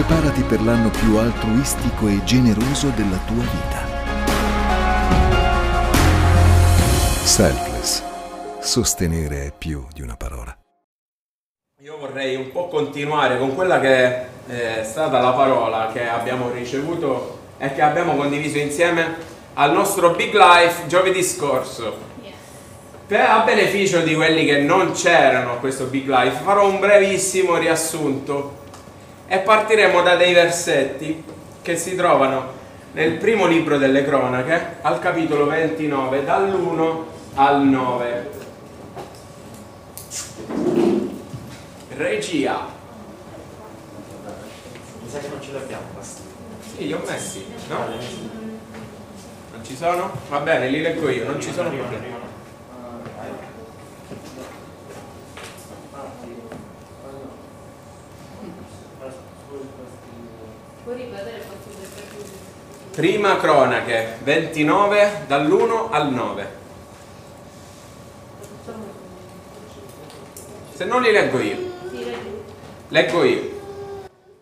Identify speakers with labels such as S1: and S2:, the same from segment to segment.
S1: Preparati per l'anno più altruistico e generoso della tua vita. Selfless. Sostenere è più di una parola.
S2: Io vorrei un po' continuare con quella che è stata la parola che abbiamo ricevuto e che abbiamo condiviso insieme al nostro Big Life giovedì scorso. Per, a beneficio di quelli che non c'erano a questo Big Life farò un brevissimo riassunto e partiremo da dei versetti che si trovano nel primo libro delle cronache al capitolo 29 dall'1 al 9. Regia.
S3: Mi sa che non ce l'abbiamo, basta.
S2: Sì, li ho messi, no? Non ci sono? Va bene, li leggo io, non ci sono problemi.
S4: Puoi ripetere il fatto del periodo?
S2: Prima cronache, 29 dall'1 al 9. Se non li leggo io, leggo io.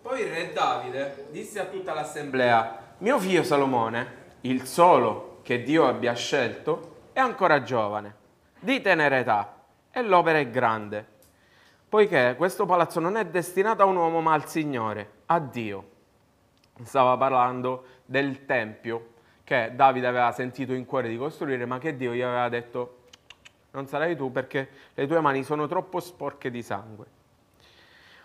S2: Poi il re Davide disse a tutta l'assemblea, mio figlio Salomone, il solo che Dio abbia scelto, è ancora giovane, di tenera età, e l'opera è grande, poiché questo palazzo non è destinato a un uomo ma al Signore, a Dio. Stava parlando del tempio che Davide aveva sentito in cuore di costruire, ma che Dio gli aveva detto non sarai tu perché le tue mani sono troppo sporche di sangue.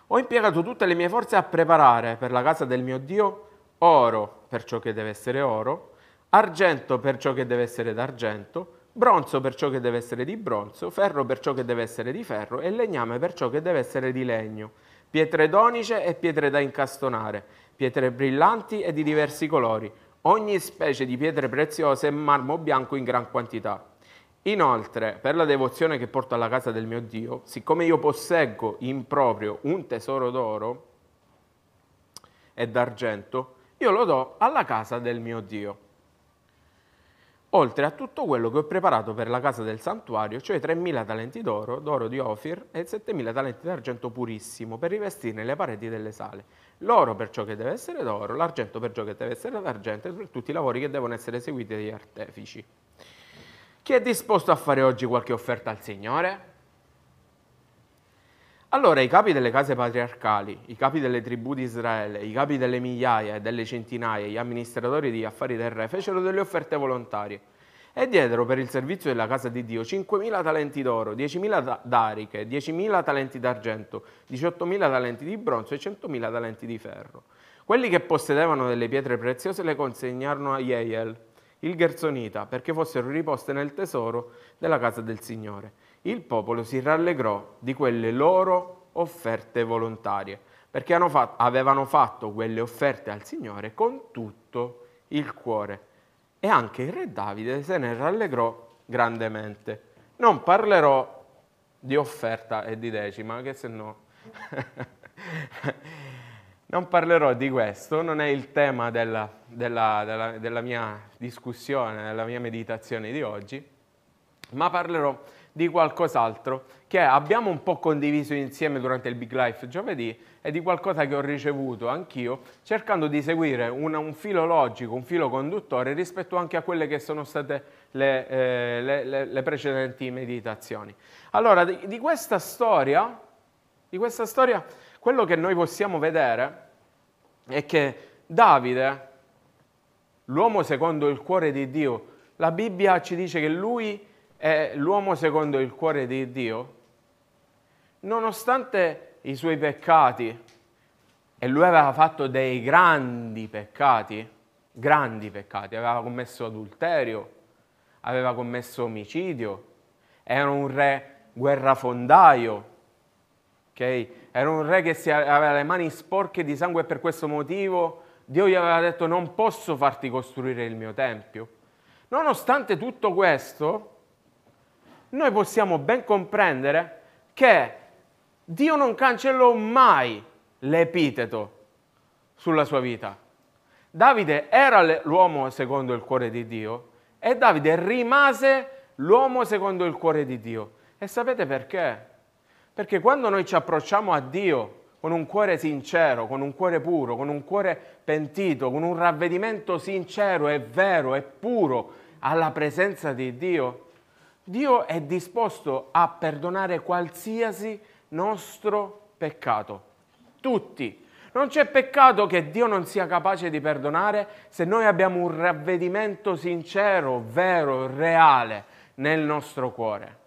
S2: Ho impiegato tutte le mie forze a preparare per la casa del mio Dio oro per ciò che deve essere oro, argento per ciò che deve essere d'argento, bronzo per ciò che deve essere di bronzo, ferro per ciò che deve essere di ferro e legname per ciò che deve essere di legno, pietre donice e pietre da incastonare, pietre brillanti e di diversi colori, ogni specie di pietre preziose e marmo bianco in gran quantità. Inoltre, per la devozione che porto alla casa del mio Dio, siccome io posseggo in proprio un tesoro d'oro e d'argento, io lo do alla casa del mio Dio. Oltre a tutto quello che ho preparato per la casa del santuario, cioè 3.000 talenti d'oro, d'oro di Ofir e 7.000 talenti d'argento purissimo per rivestirne le pareti delle sale. L'oro per ciò che deve essere d'oro, l'argento per ciò che deve essere d'argento e per tutti i lavori che devono essere eseguiti dagli artefici. Chi è disposto a fare oggi qualche offerta al Signore? Allora i capi delle case patriarcali, i capi delle tribù di Israele, i capi delle migliaia e delle centinaia, gli amministratori di affari del re fecero delle offerte volontarie e diedero per il servizio della casa di Dio 5.000 talenti d'oro, 10.000 da- d'ariche, 10.000 talenti d'argento, 18.000 talenti di bronzo e 100.000 talenti di ferro. Quelli che possedevano delle pietre preziose le consegnarono a Jeiel, il Gersonita, perché fossero riposte nel tesoro della casa del Signore. Il popolo si rallegrò di quelle loro offerte volontarie, perché avevano fatto quelle offerte al Signore con tutto il cuore. E anche il re Davide se ne rallegrò grandemente. Non parlerò di offerta e di decima, che se no... Non parlerò di questo, non è il tema della, della- della- della mia discussione, della mia meditazione di oggi, ma parlerò di qualcos'altro che abbiamo un po' condiviso insieme durante il Big Life giovedì e di qualcosa che ho ricevuto anch'io, cercando di seguire una- un filo logico, un filo conduttore rispetto anche a quelle che sono state le, eh, le- le- le precedenti meditazioni. Allora, di, di questa storia, di questa storia, quello che noi possiamo vedere è che Davide, l'uomo secondo il cuore di Dio, la Bibbia ci dice che lui è l'uomo secondo il cuore di Dio, nonostante i suoi peccati, e lui aveva fatto dei grandi peccati, grandi peccati, aveva commesso adulterio, aveva commesso omicidio, era un re guerrafondaio, ok? Era un re che aveva le mani sporche di sangue e per questo motivo Dio gli aveva detto non posso farti costruire il mio tempio. Nonostante tutto questo, noi possiamo ben comprendere che Dio non cancellò mai l'epiteto sulla sua vita. Davide era l'uomo secondo il cuore di Dio e Davide rimase l'uomo secondo il cuore di Dio. E sapete perché? Perché quando noi ci approcciamo a Dio con un cuore sincero, con un cuore puro, con un cuore pentito, con un ravvedimento sincero e vero e puro alla presenza di Dio, Dio è disposto a perdonare qualsiasi nostro peccato. Tutti. Non c'è peccato che Dio non sia capace di perdonare se noi abbiamo un ravvedimento sincero, vero, reale nel nostro cuore.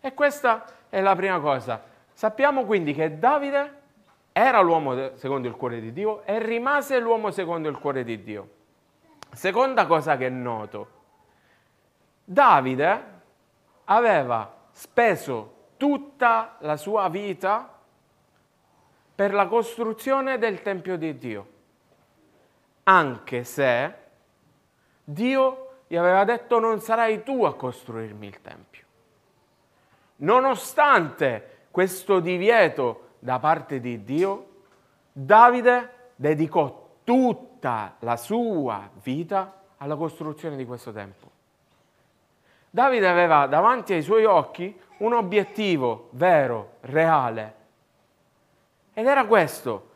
S2: E questa è la prima cosa. Sappiamo quindi che Davide era l'uomo secondo il cuore di Dio e rimase l'uomo secondo il cuore di Dio. Seconda cosa che noto, Davide aveva speso tutta la sua vita per la costruzione del Tempio di Dio, anche se Dio gli aveva detto non sarai tu a costruirmi il Tempio. Nonostante questo divieto da parte di Dio, Davide dedicò tutta la sua vita alla costruzione di questo Tempio. Davide aveva davanti ai suoi occhi un obiettivo vero, reale. Ed era questo,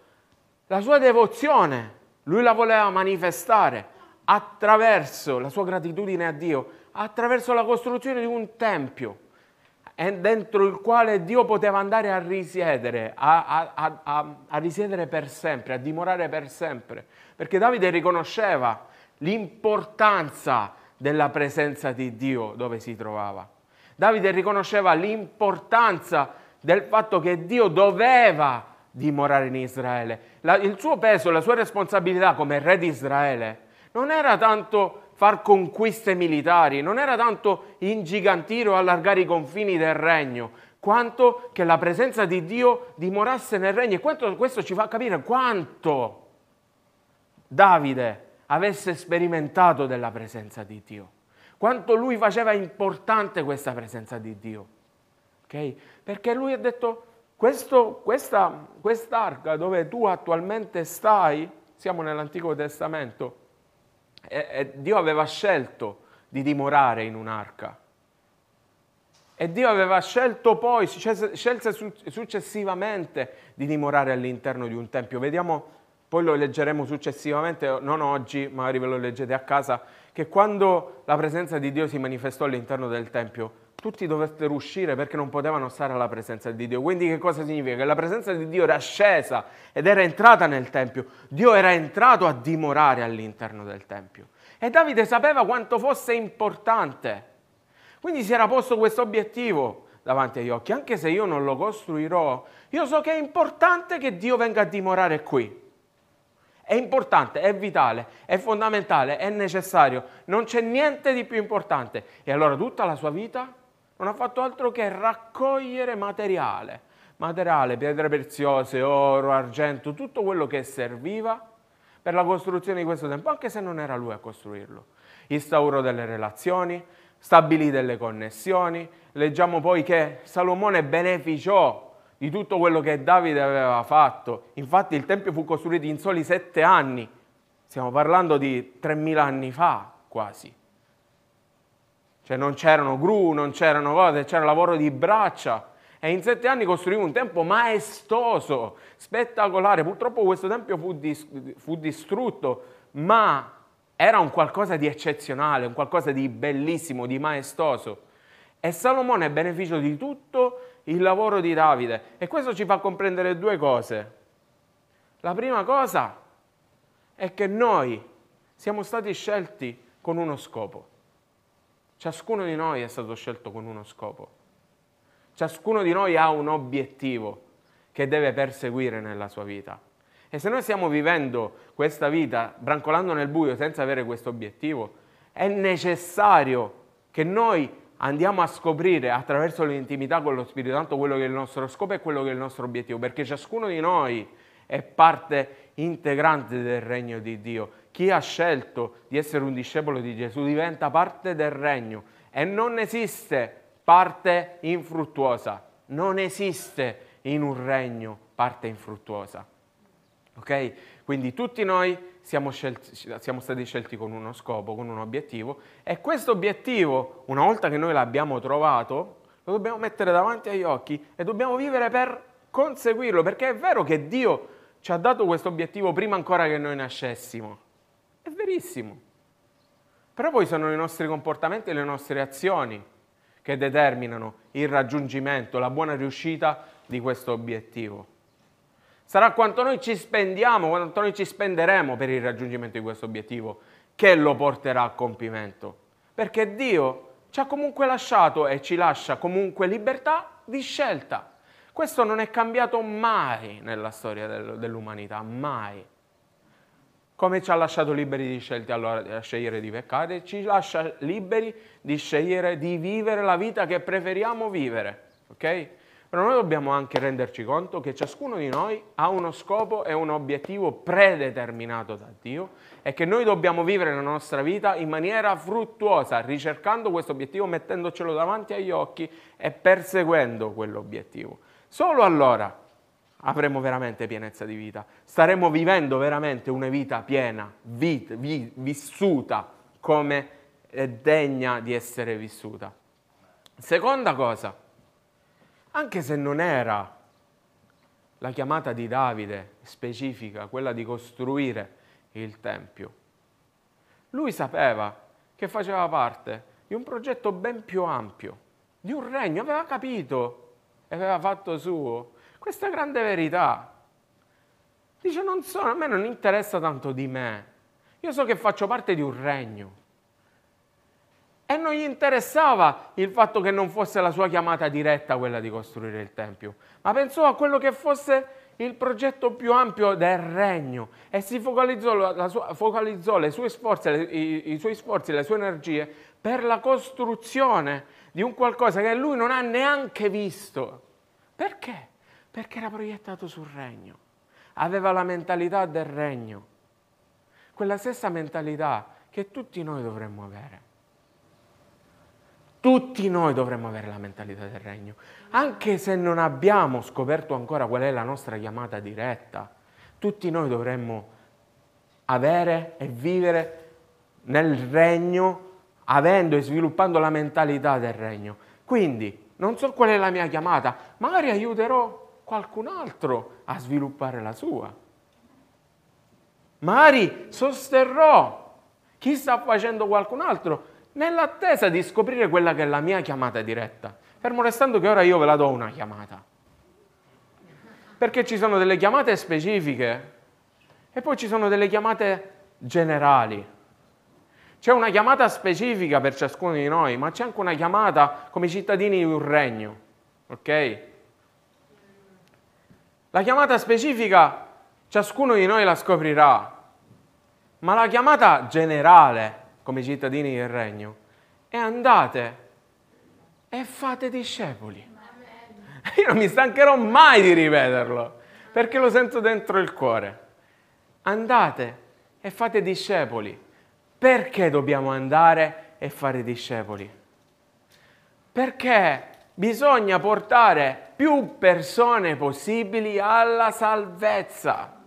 S2: la sua devozione. Lui la voleva manifestare attraverso la sua gratitudine a Dio, attraverso la costruzione di un tempio dentro il quale Dio poteva andare a risiedere, a, a, a, a, risiedere per sempre, a dimorare per sempre. Perché Davide riconosceva l'importanza della presenza di Dio dove si trovava. Davide riconosceva l'importanza del fatto che Dio doveva dimorare in Israele. La, il suo peso, la sua responsabilità come re di Israele non era tanto far conquiste militari, non era tanto ingigantire o allargare i confini del regno, quanto che la presenza di Dio dimorasse nel regno. E questo, questo ci fa capire quanto Davide avesse sperimentato della presenza di Dio, quanto lui faceva importante questa presenza di Dio. Okay? Perché lui ha detto, questo, questa, quest'arca dove tu attualmente stai, siamo nell'Antico Testamento, e, e Dio aveva scelto di dimorare in un'arca. E Dio aveva scelto poi, scelse successivamente di dimorare all'interno di un tempio. Vediamo poi lo leggeremo successivamente, non oggi, magari ve lo leggete a casa, che quando la presenza di Dio si manifestò all'interno del Tempio, tutti dovettero uscire perché non potevano stare alla presenza di Dio. Quindi che cosa significa? Che la presenza di Dio era scesa ed era entrata nel Tempio. Dio era entrato a dimorare all'interno del Tempio. E Davide sapeva quanto fosse importante. Quindi si era posto questo obiettivo davanti agli occhi. Anche se io non lo costruirò, io so che è importante che Dio venga a dimorare qui. È importante, è vitale, è fondamentale, è necessario, non c'è niente di più importante. E allora tutta la sua vita non ha fatto altro che raccogliere materiale, materiale, pietre preziose, oro, argento, tutto quello che serviva per la costruzione di questo tempo, anche se non era lui a costruirlo. Instaurò delle relazioni, stabilì delle connessioni, leggiamo poi che Salomone beneficiò di tutto quello che Davide aveva fatto. Infatti il Tempio fu costruito in soli sette anni, stiamo parlando di 3.000 anni fa quasi. Cioè non c'erano gru, non c'erano cose, c'era lavoro di braccia. E in sette anni costruì un tempio maestoso, spettacolare. Purtroppo questo tempio fu, dis- fu distrutto, ma era un qualcosa di eccezionale, un qualcosa di bellissimo, di maestoso. E Salomone beneficiò di tutto il lavoro di Davide. E questo ci fa comprendere due cose. La prima cosa è che noi siamo stati scelti con uno scopo. Ciascuno di noi è stato scelto con uno scopo. Ciascuno di noi ha un obiettivo che deve perseguire nella sua vita. E se noi stiamo vivendo questa vita brancolando nel buio senza avere questo obiettivo, è necessario che noi andiamo a scoprire attraverso l'intimità con lo Spirito Santo quello che è il nostro scopo e quello che è il nostro obiettivo, perché ciascuno di noi è parte integrante del regno di Dio. Chi ha scelto di essere un discepolo di Gesù diventa parte del regno e non esiste parte infruttuosa, non esiste in un regno parte infruttuosa. Ok? Quindi tutti noi siamo, scelti, siamo, stati scelti con uno scopo, con un obiettivo e questo obiettivo, una volta che noi l'abbiamo trovato, lo dobbiamo mettere davanti agli occhi e dobbiamo vivere per conseguirlo, perché è vero che Dio ci ha dato questo obiettivo prima ancora che noi nascessimo. È verissimo. Però poi sono i nostri comportamenti e le nostre azioni che determinano il raggiungimento, la buona riuscita di questo obiettivo. Sarà quanto noi ci spendiamo, quanto noi ci spenderemo per il raggiungimento di questo obiettivo che lo porterà a compimento. Perché Dio ci ha comunque lasciato e ci lascia comunque libertà di scelta. Questo non è cambiato mai nella storia dell'umanità, mai. Come ci ha lasciato liberi di scelte allora di scegliere di peccare, ci lascia liberi di scegliere di vivere la vita che preferiamo vivere, ok? Però noi dobbiamo anche renderci conto che ciascuno di noi ha uno scopo e un obiettivo predeterminato da Dio e che noi dobbiamo vivere la nostra vita in maniera fruttuosa, ricercando questo obiettivo, mettendocelo davanti agli occhi e perseguendo quell'obiettivo. Solo allora avremo veramente pienezza di vita, staremo vivendo veramente una vita piena, vita, vi, vissuta come è degna di essere vissuta. Seconda cosa, anche se non era la chiamata di Davide specifica, quella di costruire il Tempio, lui sapeva che faceva parte di un progetto ben più ampio, di un regno, aveva capito e aveva fatto suo questa grande verità. Dice, non so, a me non interessa tanto di me, io so che faccio parte di un regno. E non gli interessava il fatto che non fosse la sua chiamata diretta quella di costruire il Tempio, ma pensò a quello che fosse il progetto più ampio del regno e si focalizzò, sua, focalizzò le sue sforzi, le, i, i suoi sforzi, le sue energie per la costruzione di un qualcosa che lui non ha neanche visto. Perché? Perché era proiettato sul regno, aveva la mentalità del regno, quella stessa mentalità che tutti noi dovremmo avere. Tutti noi dovremmo avere la mentalità del regno, anche se non abbiamo scoperto ancora qual è la nostra chiamata diretta. Tutti noi dovremmo avere e vivere nel regno, avendo e sviluppando la mentalità del regno. Quindi, non so qual è la mia chiamata, magari aiuterò qualcun altro a sviluppare la sua. Magari sosterrò chi sta facendo qualcun altro nell'attesa di scoprire quella che è la mia chiamata diretta. Fermo restando che ora io ve la do una chiamata. Perché ci sono delle chiamate specifiche e poi ci sono delle chiamate generali. C'è una chiamata specifica per ciascuno di noi, ma c'è anche una chiamata come cittadini di un regno. Ok? La chiamata specifica ciascuno di noi la scoprirà, ma la chiamata generale come cittadini del regno è andate e fate discepoli. Io non mi stancherò mai di ripeterlo, perché lo sento dentro il cuore. Andate e fate discepoli. Perché dobbiamo andare e fare discepoli? Perché bisogna portare più persone possibili alla salvezza.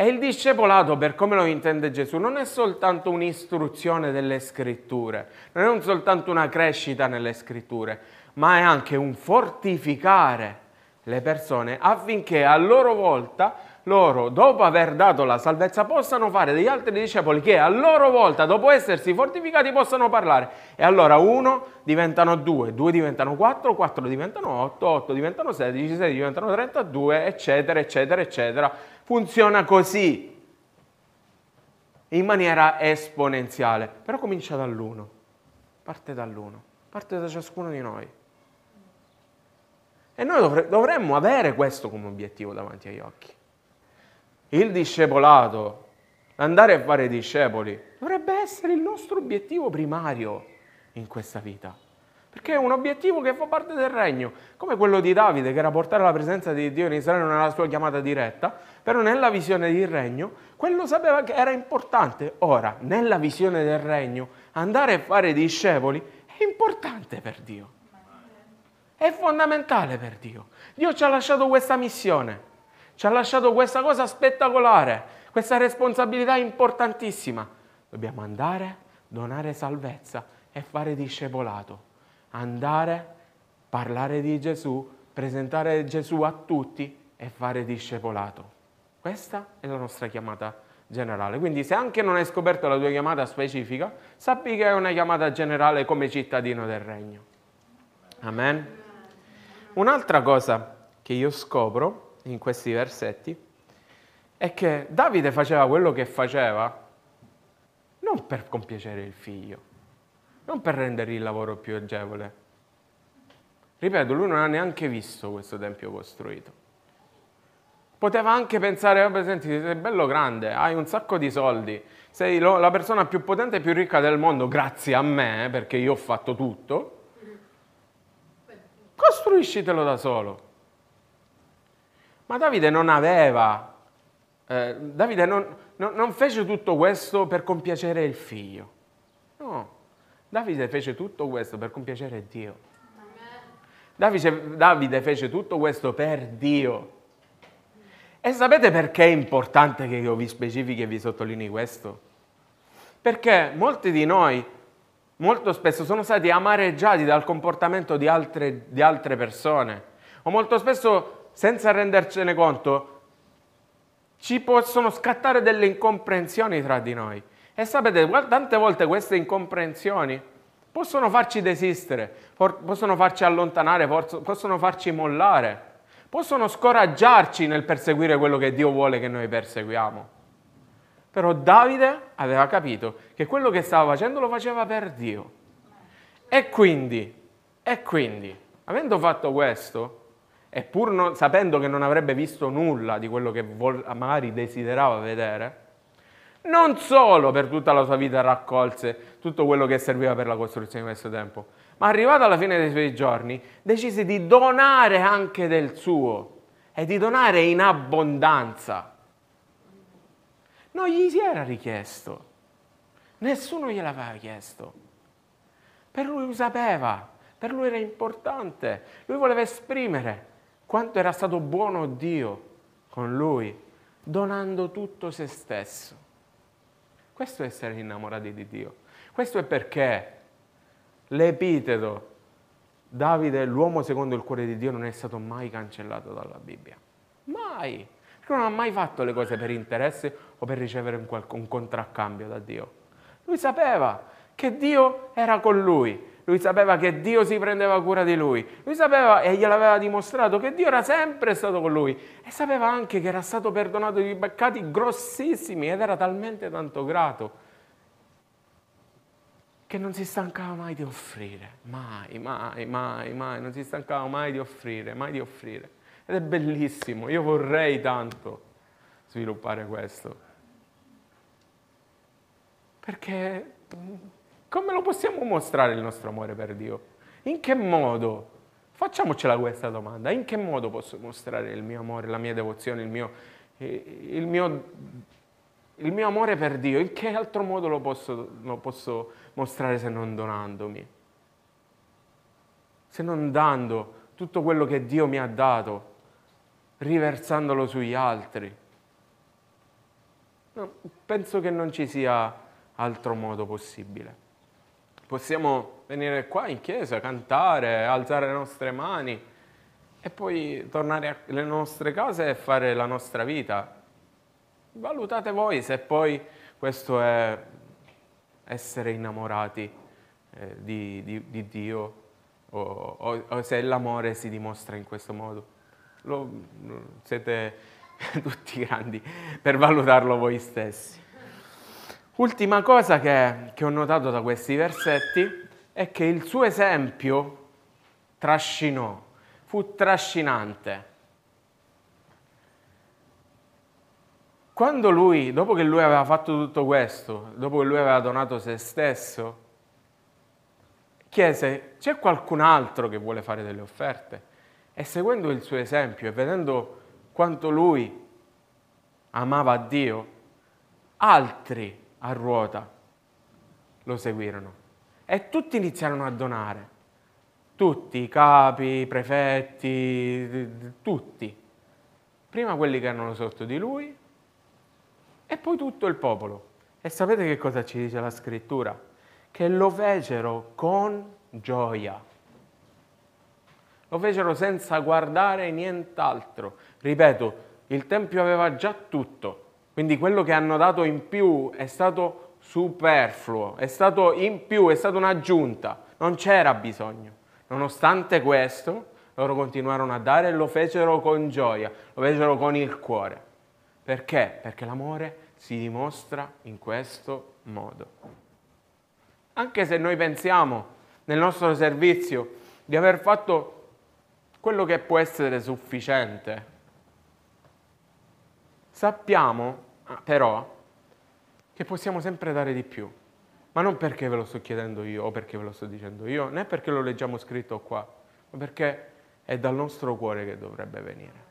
S2: E il discepolato, per come lo intende Gesù, non è soltanto un'istruzione delle scritture, non è soltanto una crescita nelle scritture, ma è anche un fortificare le persone affinché a loro volta loro, dopo aver dato la salvezza, possano fare degli altri discepoli che a loro volta, dopo essersi fortificati, possano parlare. E allora uno diventano due, due diventano quattro, quattro diventano otto, otto diventano sedici, sedici diventano trentadue, eccetera, eccetera, eccetera. Funziona così, in maniera esponenziale. Però comincia dall'uno, parte dall'uno, parte da ciascuno di noi. E noi dovremmo avere questo come obiettivo davanti agli occhi il discepolato, andare a fare discepoli, dovrebbe essere il nostro obiettivo primario in questa vita. Perché è un obiettivo che fa parte del regno, come quello di Davide, che era portare la presenza di Dio in Israele non era la sua chiamata diretta, però nella visione del regno, quello sapeva che era importante. Ora, nella visione del regno, andare a fare discepoli è importante per Dio. È fondamentale per Dio. Dio ci ha lasciato questa missione. Ci ha lasciato questa cosa spettacolare, questa responsabilità importantissima. Dobbiamo andare, donare salvezza e fare discepolato. Andare, parlare di Gesù, presentare Gesù a tutti e fare discepolato. Questa è la nostra chiamata generale. Quindi se anche non hai scoperto la tua chiamata specifica, sappi che è una chiamata generale come cittadino del regno. Amen. Un'altra cosa che io scopro in questi versetti è che Davide faceva quello che faceva non per compiacere il figlio, non per rendere il lavoro più agevole. Ripeto, lui non ha neanche visto questo tempio costruito. Poteva anche pensare, vabbè, senti, sei bello grande, hai un sacco di soldi, sei la persona più potente e più ricca del mondo, grazie a me, perché io ho fatto tutto. Costruiscitelo da solo. Ma Davide non aveva, eh, Davide non, no, non fece tutto questo per compiacere il figlio. No, Davide fece tutto questo per compiacere Dio. Davide, Davide fece tutto questo per Dio. E sapete perché è importante che io vi specifichi e vi sottolinei questo? Perché molti di noi molto spesso sono stati amareggiati dal comportamento di altre, di altre persone o molto spesso senza rendercene conto ci possono scattare delle incomprensioni tra di noi. E sapete, tante volte queste incomprensioni possono farci desistere, possono farci allontanare, possono farci mollare possono scoraggiarci nel perseguire quello che Dio vuole che noi perseguiamo. Però Davide aveva capito che quello che stava facendo lo faceva per Dio. E quindi, e quindi, avendo fatto questo, e pur non, sapendo che non avrebbe visto nulla di quello che vol, magari desiderava vedere, non solo per tutta la sua vita raccolse tutto quello che serviva per la costruzione di questo tempo, ma arrivato alla fine dei suoi giorni decise di donare anche del suo e di donare in abbondanza. Non gli si era richiesto, nessuno gliel'aveva chiesto. Per lui lo sapeva, per lui era importante, lui voleva esprimere quanto era stato buono Dio con lui, donando tutto se stesso. Questo è essere innamorati di Dio. Questo è perché l'epiteto Davide, l'uomo secondo il cuore di Dio, non è stato mai cancellato dalla Bibbia. Mai. Perché non ha mai fatto le cose per interesse o per ricevere un, contraccambio da Dio. Lui sapeva che Dio era con lui, lui sapeva che Dio si prendeva cura di lui, lui sapeva e gliel'aveva dimostrato che Dio era sempre stato con lui. E sapeva anche che era stato perdonato di peccati grossissimi ed era talmente tanto grato che non si stancava mai di offrire, mai, mai, mai, mai, non si stancava mai di offrire, mai di offrire. Ed è bellissimo, io vorrei tanto sviluppare questo. Perché mm, come lo possiamo mostrare il nostro amore per Dio? In che modo? Facciamocela questa domanda, in che modo posso mostrare il mio amore, la mia devozione, il mio, eh, il mio, il mio amore per Dio? In che altro modo lo posso, lo posso mostrare se non donandomi? Se non dando tutto quello che Dio mi ha dato, riversandolo sugli altri. No, penso che non ci sia altro modo possibile. Possiamo venire qua in chiesa, cantare, alzare le nostre mani e poi tornare alle nostre case e fare la nostra vita. Valutate voi se poi questo è essere innamorati eh, di, di, di, Dio o, o, o, se l'amore si dimostra in questo modo. Lo, siete tutti grandi per valutarlo voi stessi. Ultima cosa che, che ho notato da questi versetti è che il suo esempio trascinò, fu trascinante. Quando lui, dopo che lui aveva fatto tutto questo, dopo che lui aveva donato se stesso, chiese, c'è qualcun altro che vuole fare delle offerte? E seguendo il suo esempio e vedendo quanto lui amava Dio, altri a ruota lo seguirono. E tutti iniziarono a donare. Tutti, i capi, i prefetti, tutti. Prima quelli che erano sotto di lui e poi tutto il popolo. E sapete che cosa ci dice la scrittura? Che lo fecero con gioia. Lo fecero senza guardare nient'altro. Ripeto, il Tempio aveva già tutto, quindi quello che hanno dato in più è stato superfluo, è stato in più, è stata un'aggiunta, non c'era bisogno. Nonostante questo, loro continuarono a dare e lo fecero con gioia, lo fecero con il cuore. Perché? Perché l'amore si dimostra in questo modo. Anche se noi pensiamo nel nostro servizio di aver fatto quello che può essere sufficiente, sappiamo ah, però che possiamo sempre dare di più. Ma non perché ve lo sto chiedendo io o perché ve lo sto dicendo io, né perché lo leggiamo scritto qua, ma perché è dal nostro cuore che dovrebbe venire.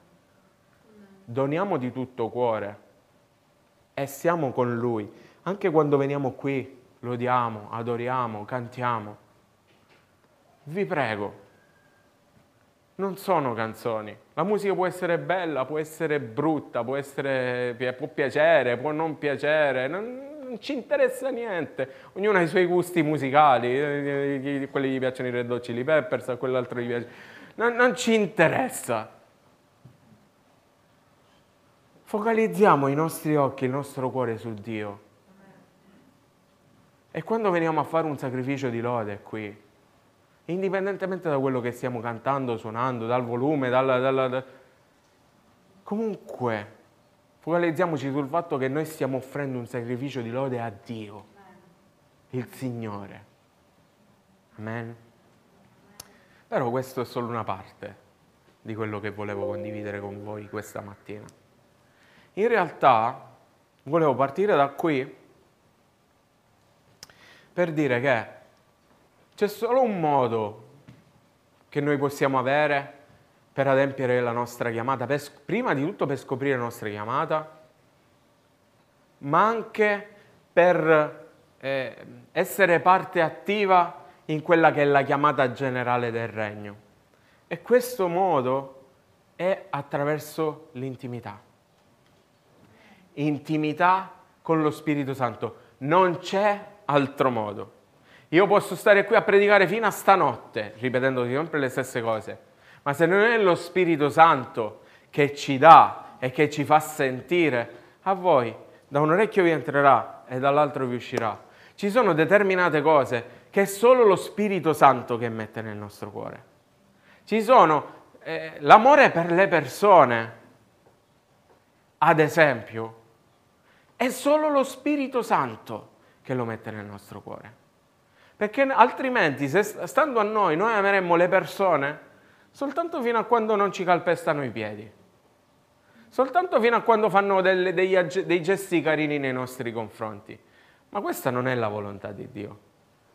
S2: Doniamo di tutto cuore e siamo con Lui. Anche quando veniamo qui, lodiamo, adoriamo, cantiamo. Vi prego, non sono canzoni. La musica può essere bella, può essere brutta, può, essere, può piacere, può non piacere, non, non, ci interessa niente. Ognuno ha i suoi gusti musicali, eh, eh, quelli gli piacciono i Red Hot Chili Peppers, a quell'altro gli piace. Non, non ci interessa. Focalizziamo i nostri occhi, il nostro cuore su Dio. E quando veniamo a fare un sacrificio di lode qui, indipendentemente da quello che stiamo cantando, suonando, dal volume, dal, dal, dal... comunque focalizziamoci sul fatto che noi stiamo offrendo un sacrificio di lode a Dio, il Signore. Amen. Però questo è solo una parte di quello che volevo condividere con voi questa mattina. In realtà volevo partire da qui per dire che c'è solo un modo che noi possiamo avere per adempiere la nostra chiamata, per, prima di tutto per scoprire la nostra chiamata, ma anche per eh, essere parte attiva in quella che è la chiamata generale del regno. E questo modo è attraverso l'intimità intimità con lo Spirito Santo. Non c'è altro modo. Io posso stare qui a predicare fino a stanotte, ripetendo sempre le stesse cose, ma se non è lo Spirito Santo che ci dà e che ci fa sentire, a voi da un orecchio vi entrerà e dall'altro vi uscirà. Ci sono determinate cose che è solo lo Spirito Santo che mette nel nostro cuore. Ci sono eh, l'amore per le persone, ad esempio, è solo lo Spirito Santo che lo mette nel nostro cuore. Perché altrimenti, se stando a noi, noi ameremmo le persone soltanto fino a quando non ci calpestano i piedi. Soltanto fino a quando fanno delle, dei, dei gesti carini nei nostri confronti. Ma questa non è la volontà di Dio.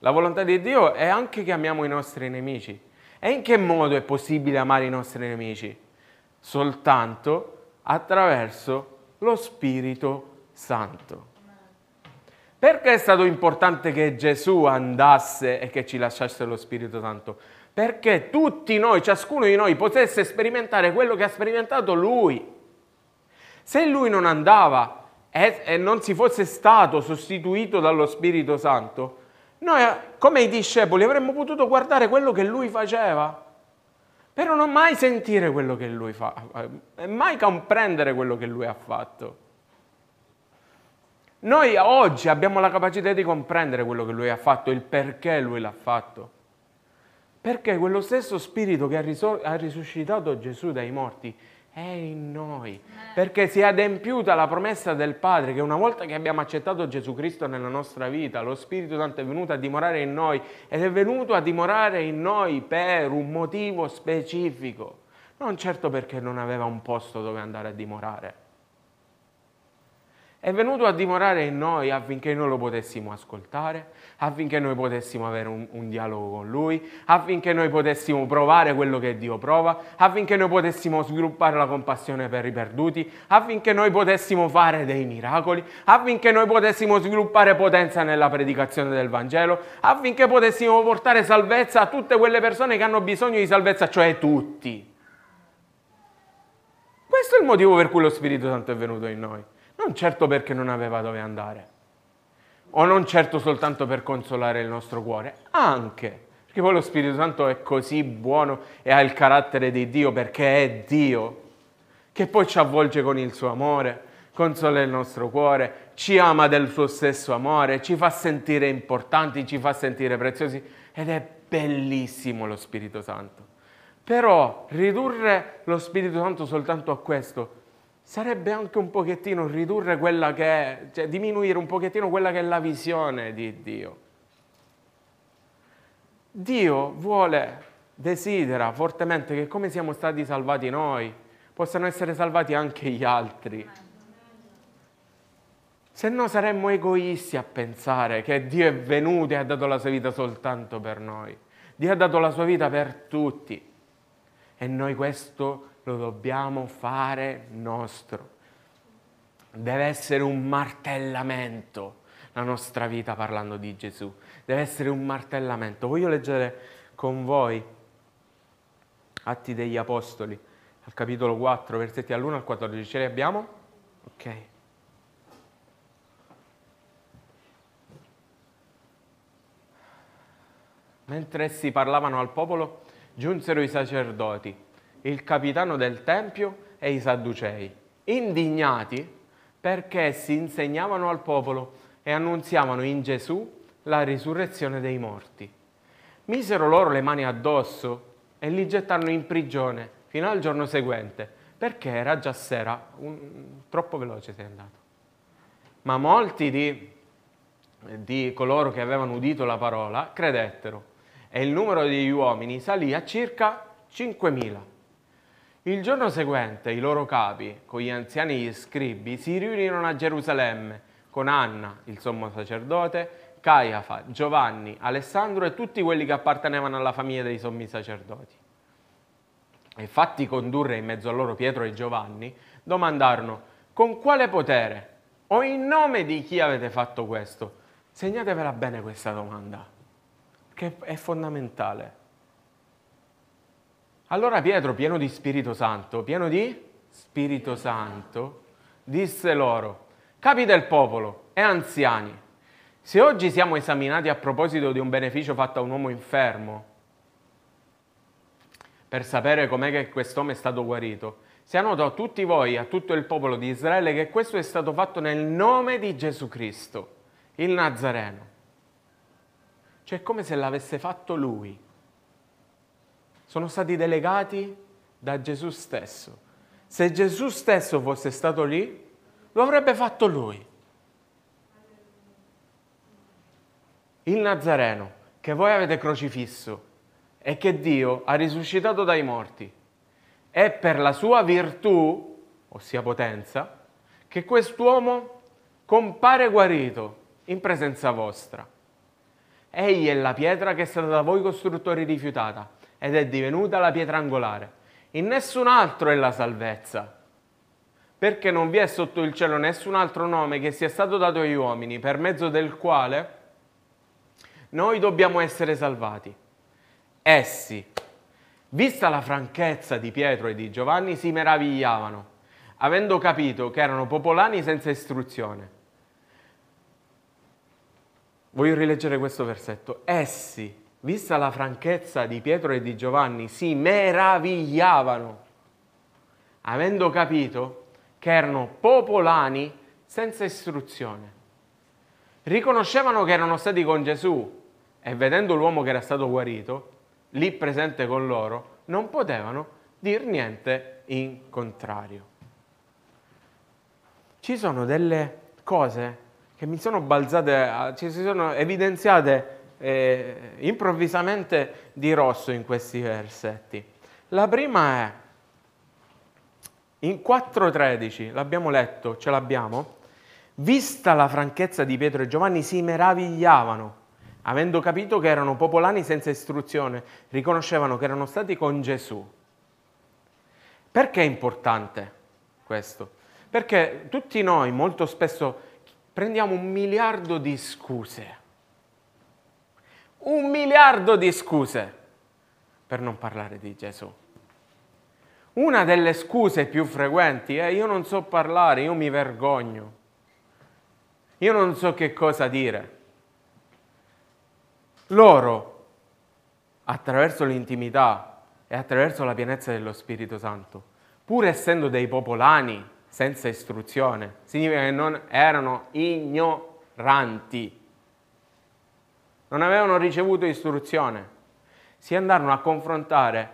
S2: La volontà di Dio è anche che amiamo i nostri nemici. E in che modo è possibile amare i nostri nemici? Soltanto attraverso lo Spirito Santo. Perché è stato importante che Gesù andasse e che ci lasciasse lo Spirito Santo? Perché tutti noi, ciascuno di noi, potesse sperimentare quello che ha sperimentato Lui. Se Lui non andava e, non si fosse stato sostituito dallo Spirito Santo, noi come i discepoli avremmo potuto guardare quello che Lui faceva, però non mai sentire quello che Lui fa, e mai comprendere quello che Lui ha fatto. Noi oggi abbiamo la capacità di comprendere quello che lui ha fatto, il perché lui l'ha fatto. Perché quello stesso spirito che ha, risor- ha risuscitato Gesù dai morti è in noi. Perché si è adempiuta la promessa del Padre che una volta che abbiamo accettato Gesù Cristo nella nostra vita, lo Spirito Santo è venuto a dimorare in noi ed è venuto a dimorare in noi per un motivo specifico. Non certo perché non aveva un posto dove andare a dimorare è venuto a dimorare in noi affinché noi lo potessimo ascoltare, affinché noi potessimo avere un, un, dialogo con Lui, affinché noi potessimo provare quello che Dio prova, affinché noi potessimo sviluppare la compassione per i perduti, affinché noi potessimo fare dei miracoli, affinché noi potessimo sviluppare potenza nella predicazione del Vangelo, affinché potessimo portare salvezza a tutte quelle persone che hanno bisogno di salvezza, cioè tutti. Questo è il motivo per cui lo Spirito Santo è venuto in noi. Non certo perché non aveva dove andare, o non certo soltanto per consolare il nostro cuore, anche, Perché poi lo Spirito Santo è così buono e ha il carattere di Dio perché è Dio, che poi ci avvolge con il suo amore, consola il nostro cuore, ci ama del suo stesso amore, ci fa sentire importanti, ci fa sentire preziosi. Ed è bellissimo lo Spirito Santo. Però ridurre lo Spirito Santo soltanto a questo sarebbe anche un pochettino ridurre quella che è, cioè diminuire un pochettino quella che è la visione di Dio. Dio vuole, desidera fortemente che come siamo stati salvati noi, possano essere salvati anche gli altri. Se no saremmo egoisti a pensare che Dio è venuto e ha dato la sua vita soltanto per noi. Dio ha dato la sua vita per tutti. E noi questo lo dobbiamo fare nostro. Deve essere un martellamento la nostra vita parlando di Gesù. Deve essere un martellamento. Voglio leggere con voi Atti degli Apostoli, al capitolo 4, versetti all'1 al 14. Ce li abbiamo? Ok. Mentre essi parlavano al popolo, giunsero i sacerdoti, il capitano del tempio e i sadducei, indignati perché essi insegnavano al popolo e annunziavano in Gesù la risurrezione dei morti. Misero loro le mani addosso e li gettarono in prigione fino al giorno seguente, perché era già sera, un, troppo veloce sei andato. Ma molti di, di coloro che avevano udito la parola credettero e il numero degli uomini salì a circa 5.000. Il giorno seguente i loro capi, con gli anziani e gli scribi, si riunirono a Gerusalemme con Anna, il sommo sacerdote, Caiafa, Giovanni, Alessandro e tutti quelli che appartenevano alla famiglia dei sommi sacerdoti. E fatti condurre in mezzo a loro Pietro e Giovanni, domandarono con quale potere o in nome di chi avete fatto questo? Segnatevela bene questa domanda, che è fondamentale. Allora Pietro, pieno di Spirito Santo, pieno di Spirito Santo, disse loro, capi del popolo e anziani, se oggi siamo esaminati a proposito di un beneficio fatto a un uomo infermo, per sapere com'è che quest'uomo è stato guarito, sia noto a tutti voi, a tutto il popolo di Israele, che questo è stato fatto nel nome di Gesù Cristo, il Nazareno. Cioè come se l'avesse fatto lui. Sono stati delegati da Gesù stesso. Se Gesù stesso fosse stato lì, lo avrebbe fatto lui. Il Nazareno, che voi avete crocifisso e che Dio ha risuscitato dai morti, è per la sua virtù, ossia potenza, che quest'uomo compare guarito in presenza vostra. Egli è la pietra che è stata da voi costruttori rifiutata ed è divenuta la pietra angolare. In nessun altro è la salvezza perché non vi è sotto il cielo nessun altro nome che sia stato dato agli uomini per mezzo del quale noi dobbiamo essere salvati. Essi, vista la franchezza di Pietro e di Giovanni, si meravigliavano, avendo capito che erano popolani senza istruzione. Voglio rileggere questo versetto. Essi, vista la franchezza di Pietro e di Giovanni, si meravigliavano, avendo capito che erano popolani senza istruzione. Riconoscevano che erano stati con Gesù e vedendo l'uomo che era stato guarito, lì presente con loro, non potevano dir niente in contrario. Ci sono delle cose che mi sono balzate, ci sono evidenziate eh, improvvisamente di rosso in questi versetti. La prima è in 4.13, l'abbiamo letto, ce l'abbiamo, vista la franchezza di Pietro e Giovanni si meravigliavano, avendo capito che erano popolani senza istruzione, riconoscevano che erano stati con Gesù. Perché è importante questo? Perché tutti noi molto spesso prendiamo un miliardo di scuse, un miliardo di scuse per non parlare di Gesù. Una delle scuse più frequenti è io non so parlare, io mi vergogno, io non so che cosa dire. Loro attraverso l'intimità e attraverso la pienezza dello Spirito Santo, pur essendo dei popolani senza istruzione, significa che non erano ignoranti, non avevano ricevuto istruzione, si andarono a confrontare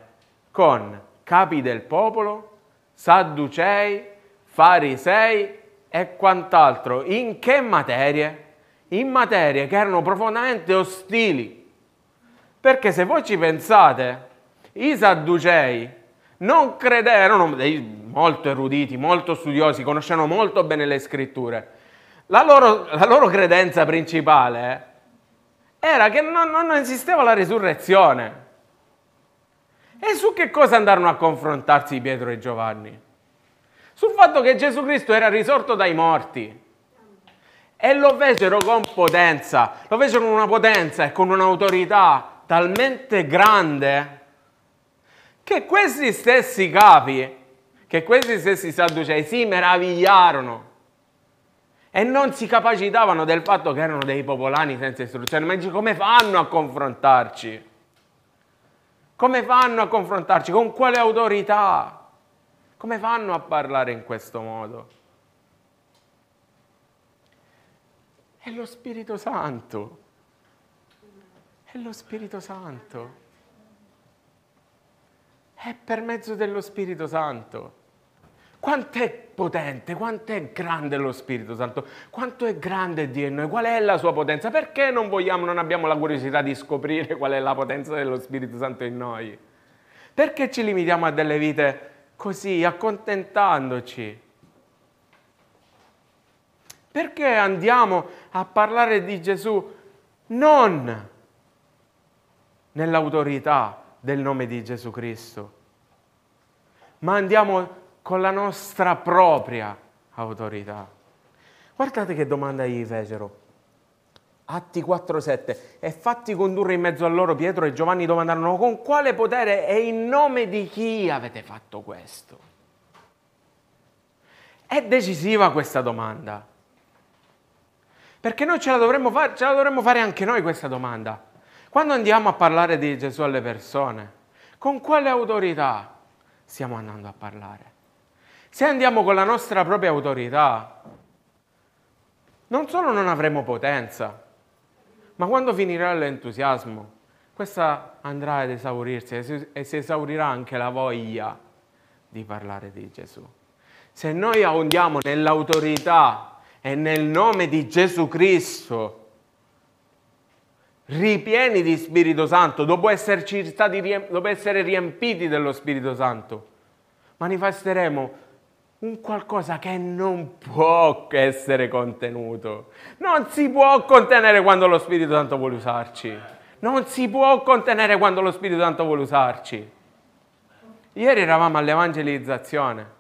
S2: con capi del popolo, sadducei, farisei e quant'altro. In che materie? In materie che erano profondamente ostili. Perché se voi ci pensate, i sadducei non credevano, dei molto eruditi, molto studiosi, conoscevano molto bene le scritture. La loro, la loro credenza principale era che non, non esisteva la risurrezione. E su che cosa andarono a confrontarsi Pietro e Giovanni? Sul fatto che Gesù Cristo era risorto dai morti. E lo fecero con potenza, lo fecero con una potenza e con un'autorità talmente grande che questi stessi capi, che questi stessi sadducei si meravigliarono e non si capacitavano del fatto che erano dei popolani senza istruzione. Ma dice come fanno a confrontarci? Come fanno a confrontarci? Con quale autorità? Come fanno a parlare in questo modo? È lo Spirito Santo. È lo Spirito Santo. È per mezzo dello Spirito Santo. Quanto è potente, quanto è grande lo Spirito Santo, quanto è grande Dio in noi, qual è la sua potenza? Perché non vogliamo, non abbiamo la curiosità di scoprire qual è la potenza dello Spirito Santo in noi? Perché ci limitiamo a delle vite così, accontentandoci? Perché andiamo a parlare di Gesù non nell'autorità del nome di Gesù Cristo, ma andiamo con la nostra propria autorità. Guardate che domanda gli fecero. Atti 4:7 e fatti condurre in mezzo a loro Pietro e Giovanni domandarono con quale potere e in nome di chi avete fatto questo? È decisiva questa domanda. Perché noi ce la dovremmo fare, ce la dovremmo fare anche noi questa domanda. Quando andiamo a parlare di Gesù alle persone, con quale autorità stiamo andando a parlare? Se andiamo con la nostra propria autorità, non solo non avremo potenza, ma quando finirà l'entusiasmo, questa andrà ad esaurirsi e si esaurirà anche la voglia di parlare di Gesù. Se noi andiamo nell'autorità e nel nome di Gesù Cristo, ripieni di Spirito Santo, dopo stati, dopo essere riempiti dello Spirito Santo, manifesteremo un qualcosa che non può essere contenuto. Non si può contenere quando lo Spirito Santo vuole usarci. Non si può contenere quando lo Spirito Santo vuole usarci. Ieri eravamo all'evangelizzazione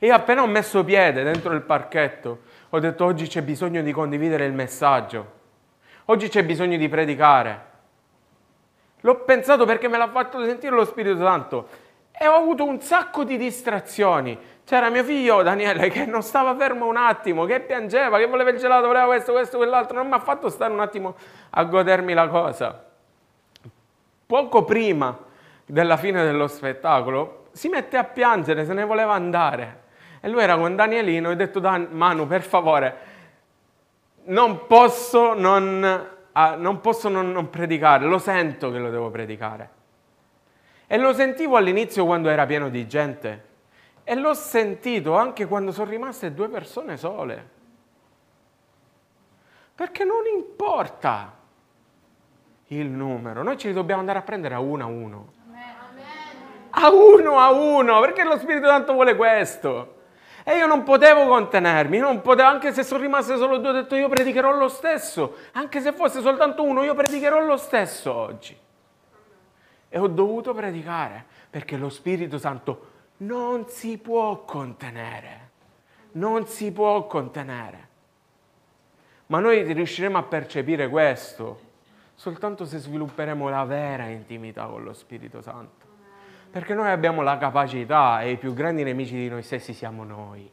S2: io appena ho messo piede dentro il parchetto ho detto oggi c'è bisogno di condividere il messaggio. Oggi c'è bisogno di predicare. L'ho pensato perché me l'ha fatto sentire lo Spirito Santo e ho avuto un sacco di distrazioni. C'era mio figlio Daniele che non stava fermo un attimo, che piangeva, che voleva il gelato, voleva questo, questo, quell'altro, non mi ha fatto stare un attimo a godermi la cosa. Poco prima della fine dello spettacolo si mette a piangere, se ne voleva andare. E lui era con Danielino e ho detto, Dan, Manu, per favore, non posso non, ah, non, posso non, non predicare, lo sento che lo devo predicare. E lo sentivo all'inizio quando era pieno di gente e l'ho sentito anche quando sono rimaste due persone sole. Perché non importa il numero, noi ci dobbiamo andare a prendere a uno a uno. A uno a uno, perché lo Spirito Santo vuole questo. E io non potevo contenermi, non potevo, anche se sono rimaste solo due, ho detto io predicherò lo stesso, anche se fosse soltanto uno, io predicherò lo stesso oggi. E ho dovuto predicare, perché lo Spirito Santo non si può contenere, non si può contenere. Ma noi riusciremo a percepire questo soltanto se svilupperemo la vera intimità con lo Spirito Santo. Perché noi abbiamo la capacità e i più grandi nemici di noi stessi siamo noi.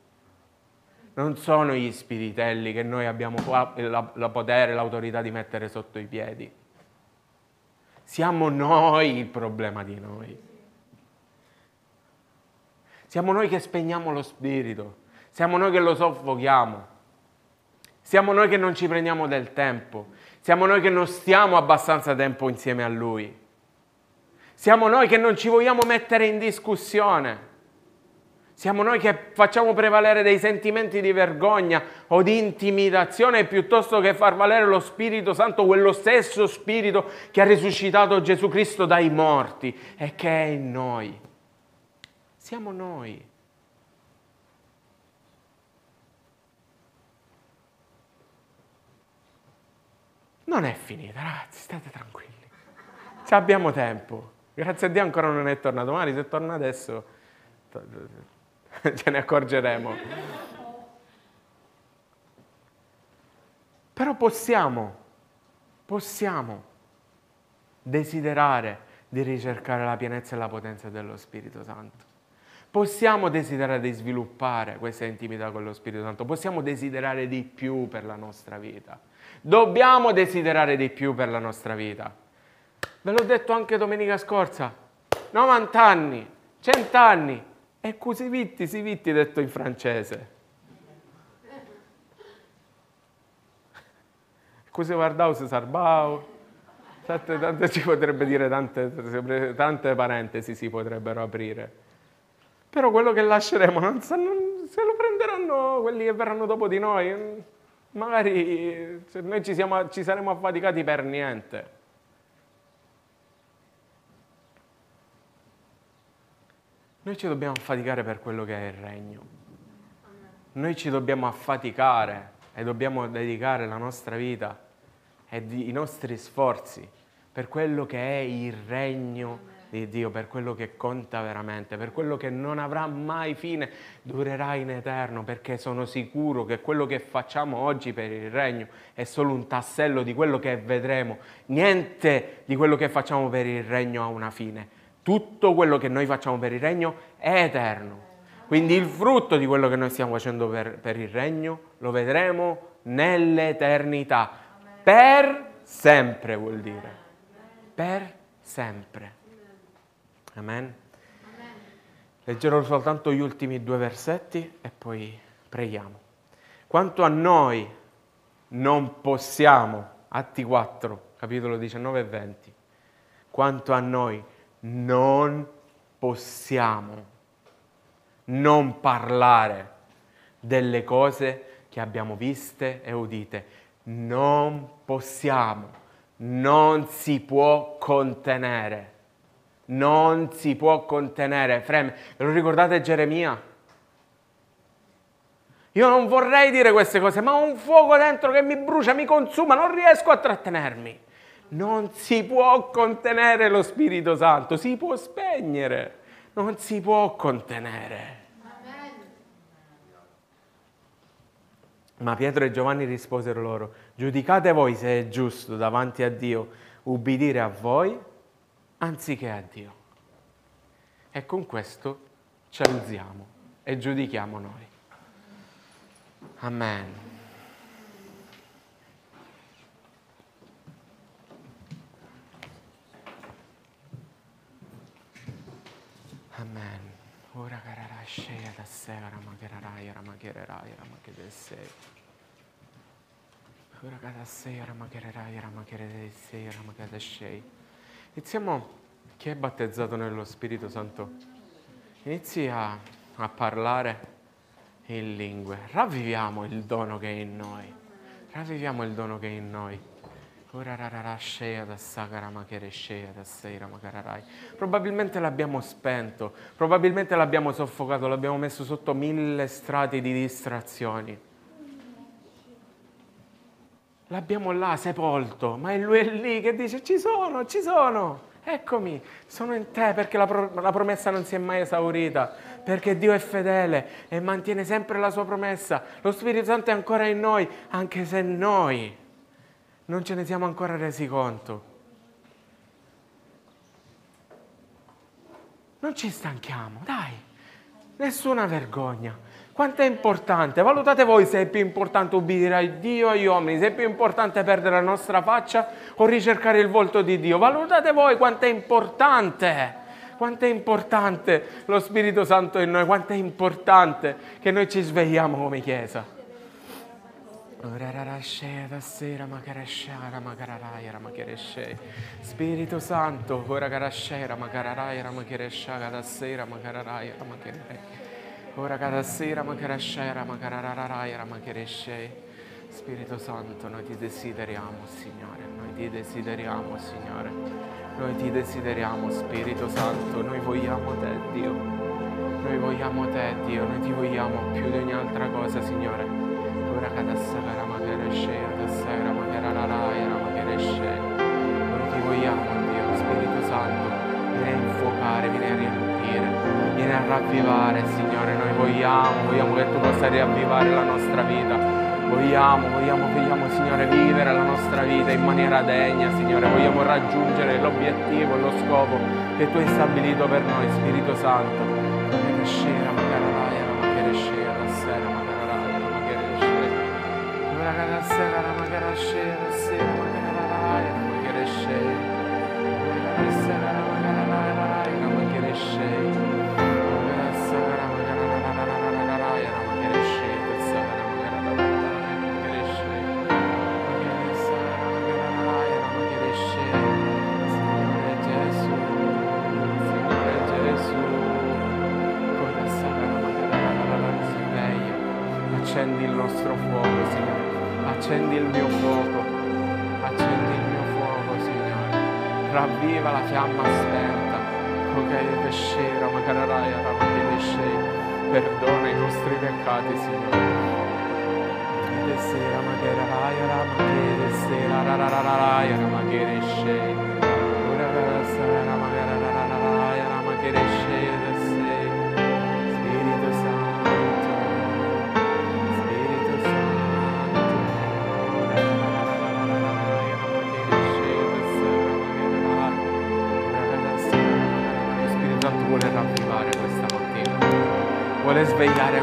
S2: Non sono gli spiritelli che noi abbiamo la, la potere, l'autorità di mettere sotto i piedi. Siamo noi il problema di noi. Siamo noi che spegniamo lo spirito, siamo noi che lo soffochiamo, siamo noi che non ci prendiamo del tempo, siamo noi che non stiamo abbastanza tempo insieme a Lui, siamo noi che non ci vogliamo mettere in discussione. Siamo noi che facciamo prevalere dei sentimenti di vergogna o di intimidazione piuttosto che far valere lo Spirito Santo, quello stesso Spirito che ha risuscitato Gesù Cristo dai morti e che è in noi. Siamo noi. Non è finita, ragazzi, state tranquilli. Ci abbiamo tempo. Grazie a Dio ancora non è tornato. Magari se torna adesso ce ne accorgeremo. Però possiamo, possiamo desiderare di ricercare la pienezza e la potenza dello Spirito Santo. Possiamo desiderare di sviluppare questa intimità con lo Spirito Santo, possiamo desiderare di più per la nostra vita. Dobbiamo desiderare di più per la nostra vita. Ve l'ho detto anche domenica scorsa, 90 anni, 100 anni, e così vitti, si vitti detto in francese. Così guardavo, si sarbavo. Tante, tante, ci potrebbe dire tante, tante parentesi si potrebbero aprire. Però quello che lasceremo non, se lo prenderanno quelli che verranno dopo di noi. Magari noi ci, siamo, ci saremo affaticati per niente. Noi ci dobbiamo affaticare per quello che è il regno. Noi ci dobbiamo affaticare e dobbiamo dedicare la nostra vita e i nostri sforzi per quello che è il regno di Dio, per quello che conta veramente, per quello che non avrà mai fine, durerà in eterno, perché sono sicuro che quello che facciamo oggi per il regno è solo un tassello di quello che vedremo. Niente di quello che facciamo per il regno ha una fine tutto quello che noi facciamo per il regno è eterno. Quindi il frutto di quello che noi stiamo facendo per, per il regno lo vedremo nell'eternità. Per sempre vuol dire. Per sempre. Amen. Leggerò soltanto gli ultimi due versetti e poi preghiamo. Quanto a noi non possiamo, Atti 4, capitolo 19 e 20, quanto a noi non possiamo non parlare delle cose che abbiamo viste e udite. Non possiamo, non si può contenere. Non si può contenere. Freme, lo ricordate Geremia? Io non vorrei dire queste cose, ma ho un fuoco dentro che mi brucia, mi consuma, non riesco a trattenermi. Non si può contenere lo Spirito Santo, si può spegnere, non si può contenere. Ma Pietro e Giovanni risposero loro, giudicate voi se è giusto davanti a Dio ubbidire a voi anziché a Dio. E con questo ci alziamo e giudichiamo noi. Amen. Amen. Ora carara sceia da sé, ramacherai, ramachererai, ramacheresei. Ora cara sei, ramachererai, ramacheresei, ramacheresei. Iniziamo, chi è battezzato nello Spirito Santo, inizi a, a parlare in lingue. Ravviviamo il dono che è in noi. Ravviviamo il dono che è in noi. Probabilmente l'abbiamo spento, probabilmente l'abbiamo soffocato, l'abbiamo messo sotto mille strati di distrazioni. L'abbiamo là sepolto, ma è lui lì che dice ci sono, ci sono, eccomi, sono in te perché la, pro- la promessa non si è mai esaurita, perché Dio è fedele e mantiene sempre la sua promessa. Lo Spirito Santo è ancora in noi, anche se noi non ce ne siamo ancora resi conto. Non ci stanchiamo, dai, nessuna vergogna. Quanto è importante? Valutate voi se è più importante ubbidire a Dio o agli uomini, se è più importante perdere la nostra faccia o ricercare il volto di Dio. Valutate voi quanto è importante. Quanto è importante lo Spirito Santo in noi, quanto è importante che noi ci svegliamo come Chiesa. Spirito Santo, ora carascera, ma cararaia, ma cheresciaga da sera, ma cararaia, ma cheresciaga. Ora cada sera ma carascera, ma carararaia, ma cheresce. Spirito Santo, noi ti desideriamo, Signore, noi ti desideriamo, Signore. Noi ti desideriamo, Spirito Santo, noi vogliamo te, Dio. Noi vogliamo te, Dio, noi ti vogliamo più di ogni altra cosa, Signore. Ora cada sera, ma cheresce, da sera, ma ravvivare, Signore. Noi vogliamo, vogliamo che tu possa riavvivare la nostra vita. Vogliamo, vogliamo, vogliamo, Signore, vivere la nostra vita in maniera degna, Signore. Vogliamo raggiungere l'obiettivo, lo scopo che tu hai stabilito per noi, Spirito Santo. Sera, magari la sera, magari sera, Ravviva la fiamma spenta. Perdona i nostri peccati, Signore. Desera, macararaia, ramachedesera, rarararaia, ramachedesce. Ora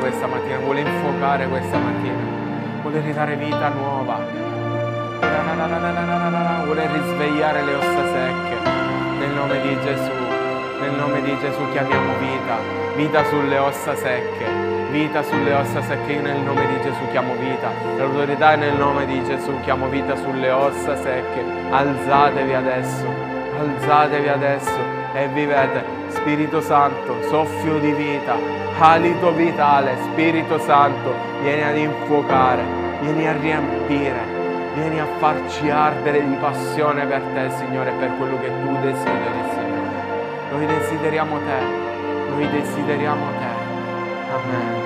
S2: questa mattina, vuole infuocare questa mattina, vuole ridare vita nuova, vuole risvegliare le ossa secche. Nel nome di Gesù. Nel nome di Gesù chiamiamo vita, vita sulle ossa secche, vita sulle ossa secche, io nel nome di Gesù chiamo vita, l'autorità nel nome di Gesù chiamo vita sulle ossa secche, alzatevi adesso, alzatevi adesso e vivete, Spirito Santo, soffio di vita, alito vitale, Spirito Santo, vieni ad infuocare, vieni a riempire, vieni a farci ardere di passione per te, Signore, per quello che tu desideri, Signore. Noi desideriamo te, noi desideriamo te. Amen.